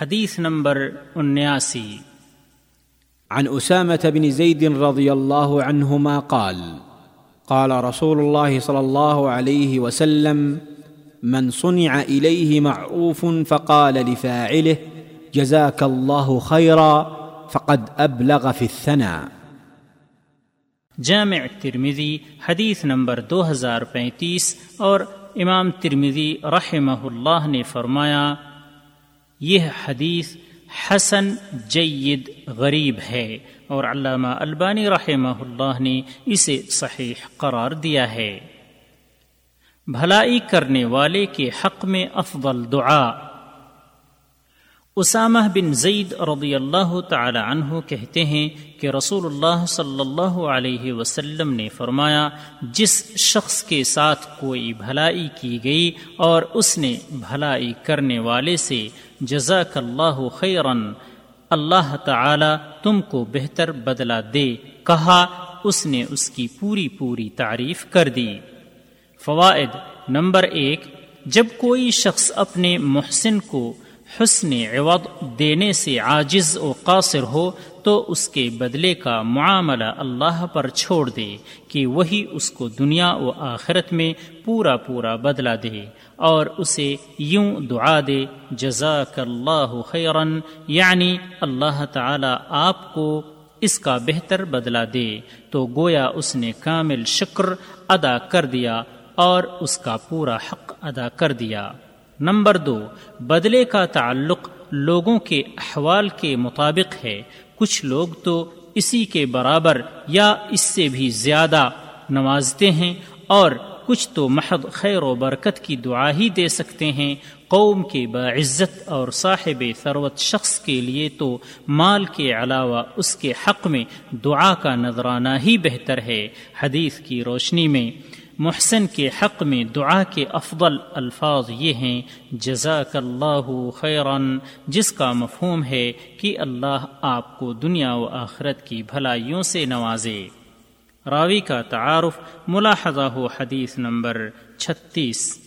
حدیث نمبر انیاسی۔ عن أسامة بن زيد رضي الله عنهما قال قال رسول الله صلى الله عليه وسلم من صنع إليه معروف فقال لفاعله جزاك الله خيرا فقد أبلغ في الثناء جامع ترمذی حدیث نمبر دو ہزار پینتیس اور امام ترمذی رحمہ اللہ نے فرمایا یہ حدیث حسن جید غریب ہے اور علامہ البانی رحمہ اللہ نے اسے صحیح قرار دیا ہے۔ بھلائی کرنے والے کے حق میں افضل دعا۔ اسامہ بن زید رضی اللہ تعالی عنہ کہتے ہیں کہ رسول اللہ صلی اللہ علیہ وسلم نے فرمایا، جس شخص کے ساتھ کوئی بھلائی کی گئی اور اس نے بھلائی کرنے والے سے جزاک اللہ خیرن، اللہ تعالی تم کو بہتر بدلہ دے، کہا، اس نے اس کی پوری پوری تعریف کر دی۔ فوائد نمبر ایک، جب کوئی شخص اپنے محسن کو حسن عوض دینے سے عاجز و قاصر ہو تو اس کے بدلے کا معاملہ اللہ پر چھوڑ دے کہ وہی اس کو دنیا و آخرت میں پورا پورا بدلہ دے اور اسے یوں دعا دے، جزاک اللہ خیرن یعنی اللہ تعالی آپ کو اس کا بہتر بدلہ دے۔ تو گویا اس نے کامل شکر ادا کر دیا اور اس کا پورا حق ادا کر دیا۔ نمبر دو، بدلے کا تعلق لوگوں کے احوال کے مطابق ہے۔ کچھ لوگ تو اسی کے برابر یا اس سے بھی زیادہ نوازتے ہیں اور کچھ تو محض خیر و برکت کی دعا ہی دے سکتے ہیں۔ قوم کے باعزت اور صاحب ثروت شخص کے لیے تو مال کے علاوہ اس کے حق میں دعا کا نذرانہ ہی بہتر ہے۔ حدیث کی روشنی میں محسن کے حق میں دعا کے افضل الفاظ یہ ہیں، جزاک اللہ خیرن جس کا مفہوم ہے کہ اللہ آپ کو دنیا و آخرت کی بھلائیوں سے نوازے۔ راوی کا تعارف، ملاحظہ ہو حدیث نمبر چھتیس۔